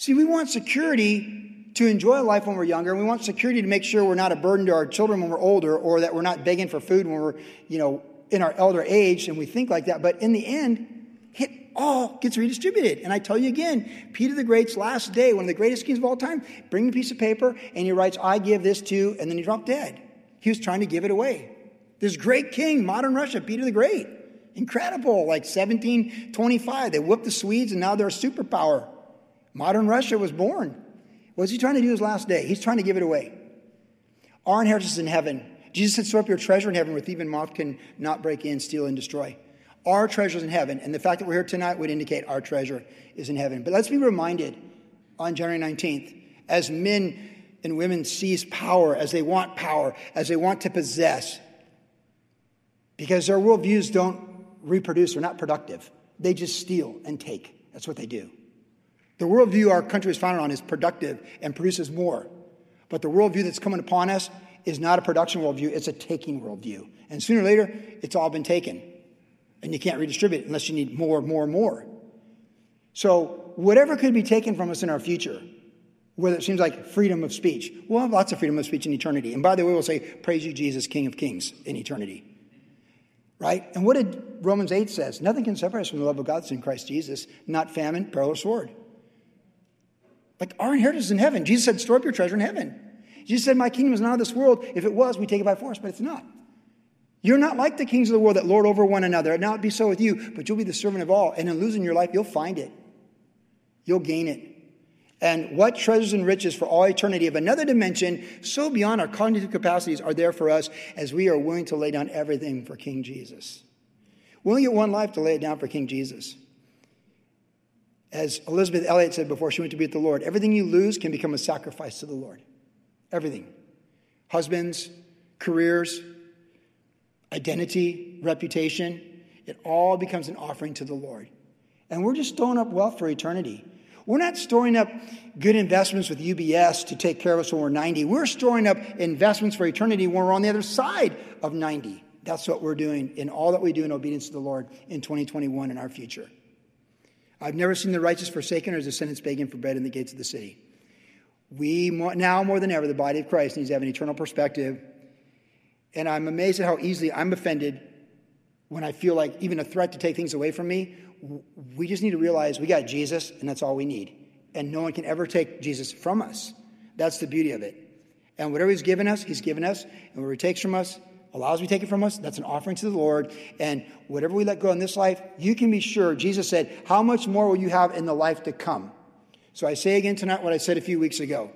See, we want security to enjoy life when we're younger. and We want security to make sure we're not a burden to our children when we're older or that we're not begging for food when we're, you know, in our elder age and we think like that. But in the end, it all gets redistributed. And I tell you again, Peter the Great's last day, one of the greatest kings of all time, bring a piece of paper and he writes, I give this to, and then he dropped dead. He was trying to give it away. This great king, modern Russia, Peter the Great. Incredible. Like 1725, they whooped the Swedes and now they're a superpower. Modern Russia was born. What's he trying to do his last day? He's trying to give it away. Our inheritance is in heaven. Jesus said, store up your treasure in heaven where and moth can not break in, steal, and destroy. Our treasure is in heaven. And the fact that we're here tonight would indicate our treasure is in heaven. But let's be reminded on January 19th, as men and women seize power, as they want power, as they want to possess, because their worldviews don't reproduce, they're not productive. They just steal and take. That's what they do. The worldview our country is founded on is productive and produces more. But the worldview that's coming upon us is not a production worldview, it's a taking worldview. And sooner or later, it's all been taken. And you can't redistribute it unless you need more, more, more. So, whatever could be taken from us in our future, whether it seems like freedom of speech, we'll have lots of freedom of speech in eternity. And by the way, we'll say, Praise you, Jesus, King of Kings, in eternity. Right? And what did Romans 8 says? Nothing can separate us from the love of God that's in Christ Jesus, not famine, peril, or sword. Like our inheritance is in heaven. Jesus said, store up your treasure in heaven. Jesus said, My kingdom is not of this world. If it was, we'd take it by force, but it's not. You're not like the kings of the world that lord over one another. And now it be so with you, but you'll be the servant of all. And in losing your life, you'll find it. You'll gain it. And what treasures and riches for all eternity of another dimension, so beyond our cognitive capacities, are there for us as we are willing to lay down everything for King Jesus. Only get one life to lay it down for King Jesus. As Elisabeth Elliot said before she went to be with the Lord, everything you lose can become a sacrifice to the Lord. Everything. Husbands, careers, identity, reputation, it all becomes an offering to the Lord. And we're just storing up wealth for eternity. We're not storing up good investments with UBS to take care of us when we're 90. We're storing up investments for eternity when we're on the other side of 90. That's what we're doing in all that we do in obedience to the Lord in 2021 in our future. I've never seen the righteous forsaken or his descendants begging for bread in the gates of the city. We, now more than ever, the body of Christ needs to have an eternal perspective. And I'm amazed at how easily I'm offended when I feel like even a threat to take things away from me we just need to realize we got Jesus, and that's all we need. And no one can ever take Jesus from us. That's the beauty of it. And whatever He's given us, He's given us. And whatever He takes from us, allows we take it from us, that's an offering to the Lord. And whatever we let go in this life, you can be sure, Jesus said, How much more will you have in the life to come? So I say again tonight what I said a few weeks ago.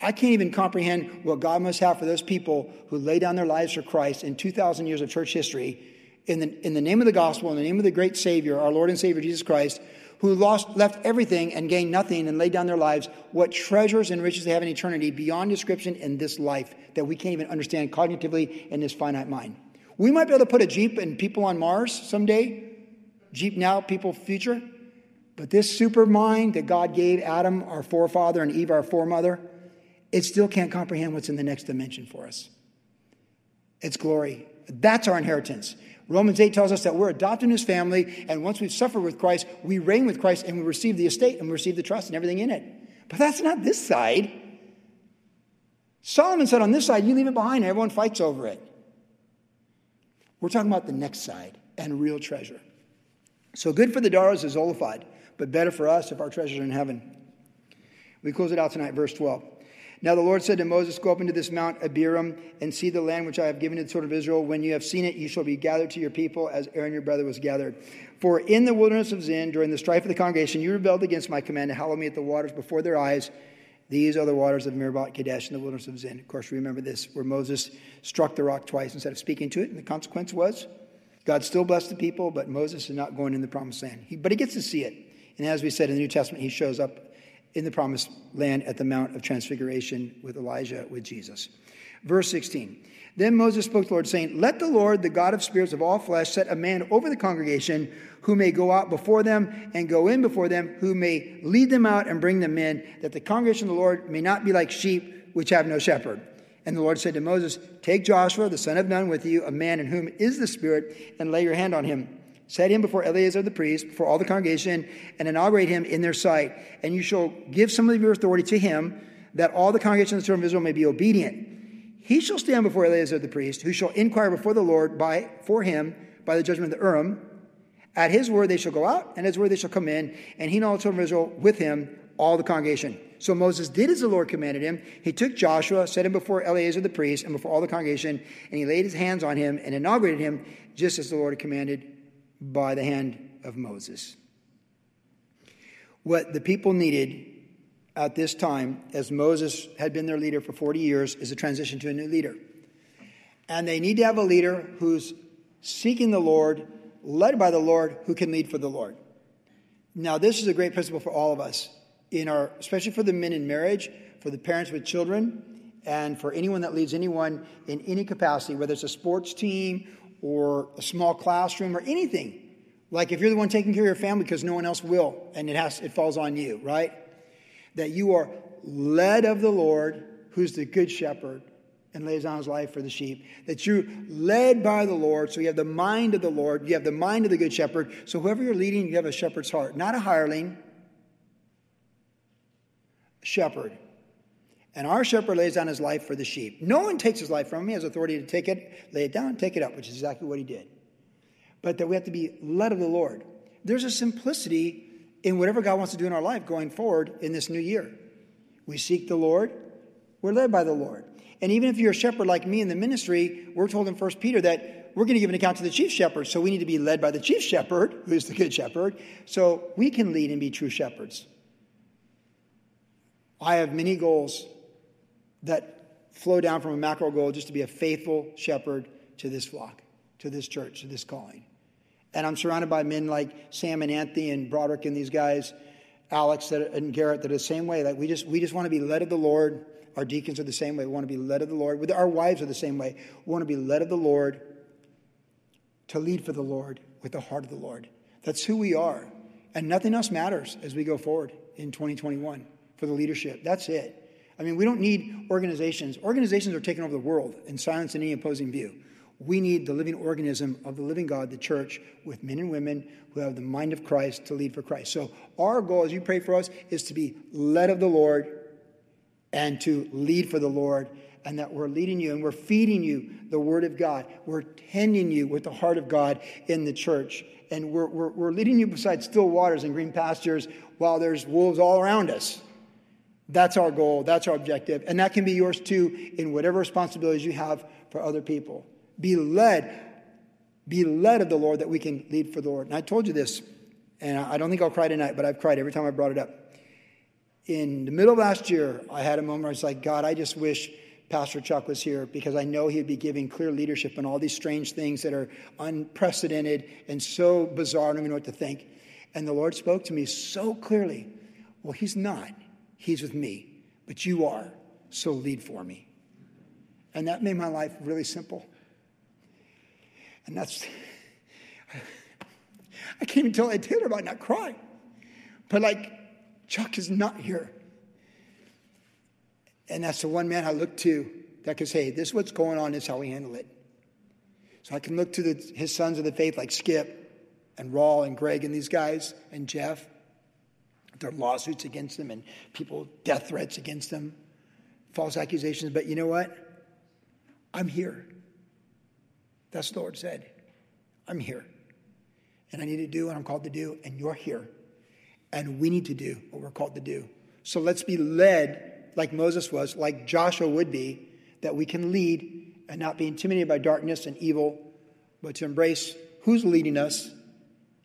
I can't even comprehend what God must have for those people who lay down their lives for Christ in 2,000 years of church history in the, in the name of the gospel, in the name of the great Savior, our Lord and Savior Jesus Christ, who lost, left everything and gained nothing and laid down their lives, what treasures and riches they have in eternity beyond description in this life that we can't even understand cognitively in this finite mind. We might be able to put a Jeep and people on Mars someday, Jeep now, people future, but this super mind that God gave Adam, our forefather, and Eve, our foremother, it still can't comprehend what's in the next dimension for us. It's glory. That's our inheritance. Romans 8 tells us that we're adopted in his family, and once we've suffered with Christ, we reign with Christ and we receive the estate and we receive the trust and everything in it. But that's not this side. Solomon said, on this side, you leave it behind, and everyone fights over it. We're talking about the next side and real treasure. So good for the daughters is Zelophehad, but better for us if our treasures are in heaven. We close it out tonight, verse 12. Now the Lord said to Moses, Go up into this Mount Abarim and see the land which I have given to the children of Israel. When you have seen it, you shall be gathered to your people as Aaron your brother was gathered. For in the wilderness of Zin, during the strife of the congregation, you rebelled against my command to hallow me at the waters before their eyes. These are the waters of Meribah Kadesh in the wilderness of Zin. Of course, remember this, where Moses struck the rock twice instead of speaking to it. And the consequence was God still blessed the people, but Moses is not going in the promised land. He, but he gets to see it. And as we said in the New Testament, he shows up in the promised land at the Mount of Transfiguration with Elijah, with Jesus. Verse 16. Then Moses spoke to the Lord, saying, Let the Lord, the God of spirits of all flesh, set a man over the congregation who may go out before them and go in before them, who may lead them out and bring them in, that the congregation of the Lord may not be like sheep which have no shepherd. And the Lord said to Moses, Take Joshua, the son of Nun, with you, a man in whom is the Spirit, and lay your hand on him. Set him before Eleazar the priest, before all the congregation, and inaugurate him in their sight. And you shall give some of your authority to him, that all the congregation of the children of Israel may be obedient. He shall stand before Eleazar the priest, who shall inquire before the Lord by for him by the judgment of the Urim. At his word they shall go out, and at his word they shall come in, and he and all the children of Israel with him, all the congregation. So Moses did as the Lord commanded him. He took Joshua, set him before Eleazar the priest, and before all the congregation, and he laid his hands on him and inaugurated him, just as the Lord had commanded by the hand of Moses. What the people needed at this time, as Moses had been their leader for 40 years, is a transition to a new leader. And they need to have a leader who's seeking the Lord, led by the Lord, who can lead for the Lord. Now, this is a great principle for all of us, in our, especially for the men in marriage, for the parents with children, and for anyone that leads anyone in any capacity, whether it's a sports team or a small classroom or anything. Like if you're the one taking care of your family because no one else will, and it has it falls on you, right? that you are led of the Lord, who's the good shepherd and lays down his life for the sheep. That you're led by the Lord, so you have the mind of the Lord, you have the mind of the good shepherd. So whoever you're leading, you have a shepherd's heart, not a hireling, shepherd. And our shepherd lays down his life for the sheep. No one takes his life from him. He has authority to take it, lay it down, take it up, which is exactly what he did. But that we have to be led of the Lord. There's a simplicity in whatever God wants to do in our life going forward in this new year. We seek the Lord, we're led by the Lord. And even if you're a shepherd like me in the ministry, we're told in 1 Peter that we're going to give an account to the chief shepherd. So we need to be led by the chief shepherd, who's the good shepherd, so we can lead and be true shepherds. I have many goals that flow down from a macro goal just to be a faithful shepherd to this flock, to this church, to this calling. And I'm surrounded by men like Sam and Anthony and Broderick and these guys, Alex and Garrett, that are the same way. Like we just we just want to be led of the Lord. Our deacons are the same way. We want to be led of the Lord. Our wives are the same way. We want to be led of the Lord to lead for the Lord with the heart of the Lord. That's who we are. And nothing else matters as we go forward in 2021 for the leadership. That's it. I mean, we don't need organizations. Organizations are taking over the world in silence and silencing any opposing view. We need the living organism of the living God, the church, with men and women who have the mind of Christ to lead for Christ. So, our goal as you pray for us is to be led of the Lord and to lead for the Lord, and that we're leading you and we're feeding you the Word of God. We're tending you with the heart of God in the church. And we're, we're, we're leading you beside still waters and green pastures while there's wolves all around us. That's our goal, that's our objective. And that can be yours too in whatever responsibilities you have for other people. Be led. Be led of the Lord that we can lead for the Lord. And I told you this, and I don't think I'll cry tonight, but I've cried every time I brought it up. In the middle of last year, I had a moment where I was like, God, I just wish Pastor Chuck was here because I know he'd be giving clear leadership on all these strange things that are unprecedented and so bizarre. I don't even know what to think. And the Lord spoke to me so clearly Well, he's not. He's with me, but you are. So lead for me. And that made my life really simple. And that's, [laughs] I can't even tell Taylor about not crying. But like, Chuck is not here. And that's the one man I look to that can say, this is what's going on, this is how we handle it. So I can look to the, his sons of the faith like Skip and Raul and Greg and these guys and Jeff. There are lawsuits against them and people, death threats against them, false accusations. But you know what? I'm here. That's what the Lord said. I'm here. And I need to do what I'm called to do, and you're here. And we need to do what we're called to do. So let's be led like Moses was, like Joshua would be, that we can lead and not be intimidated by darkness and evil, but to embrace who's leading us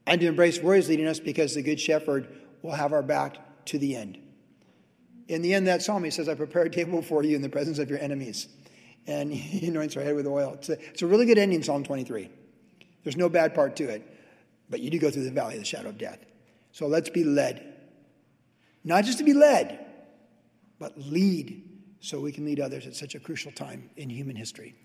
and to embrace where he's leading us because the good shepherd will have our back to the end. In the end, that psalm, he says, I prepare a table for you in the presence of your enemies and [laughs] he anoints our head with oil. It's a, it's a really good ending, Psalm 23. There's no bad part to it, but you do go through the valley of the shadow of death. So let's be led. Not just to be led, but lead so we can lead others at such a crucial time in human history.